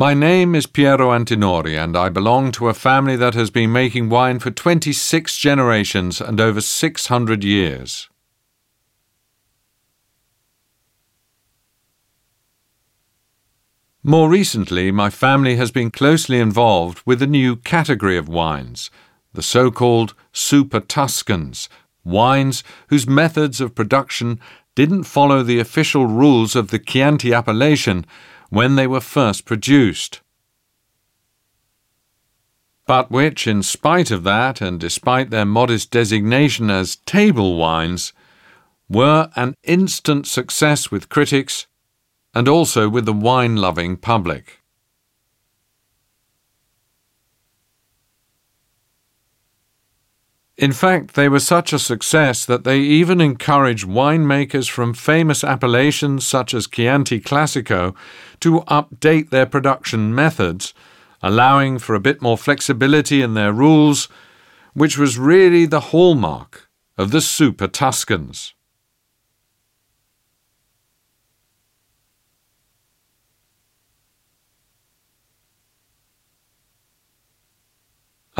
My name is Piero Antinori, and I belong to a family that has been making wine for 26 generations and over 600 years. More recently, my family has been closely involved with a new category of wines, the so called Super Tuscans, wines whose methods of production didn't follow the official rules of the Chianti appellation when they were first produced. But which, in spite of that, and despite their modest designation as table wines, were an instant success with critics and also with the wine loving public. In fact, they were such a success that they even encouraged winemakers from famous appellations such as Chianti Classico to update their production methods, allowing for a bit more flexibility in their rules, which was really the hallmark of the Super Tuscans.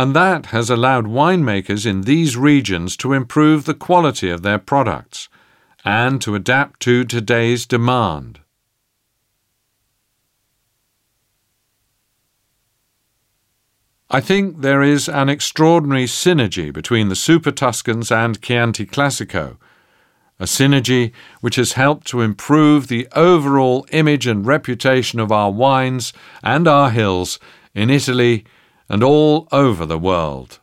And that has allowed winemakers in these regions to improve the quality of their products and to adapt to today's demand. I think there is an extraordinary synergy between the Super Tuscans and Chianti Classico, a synergy which has helped to improve the overall image and reputation of our wines and our hills in Italy and all over the world.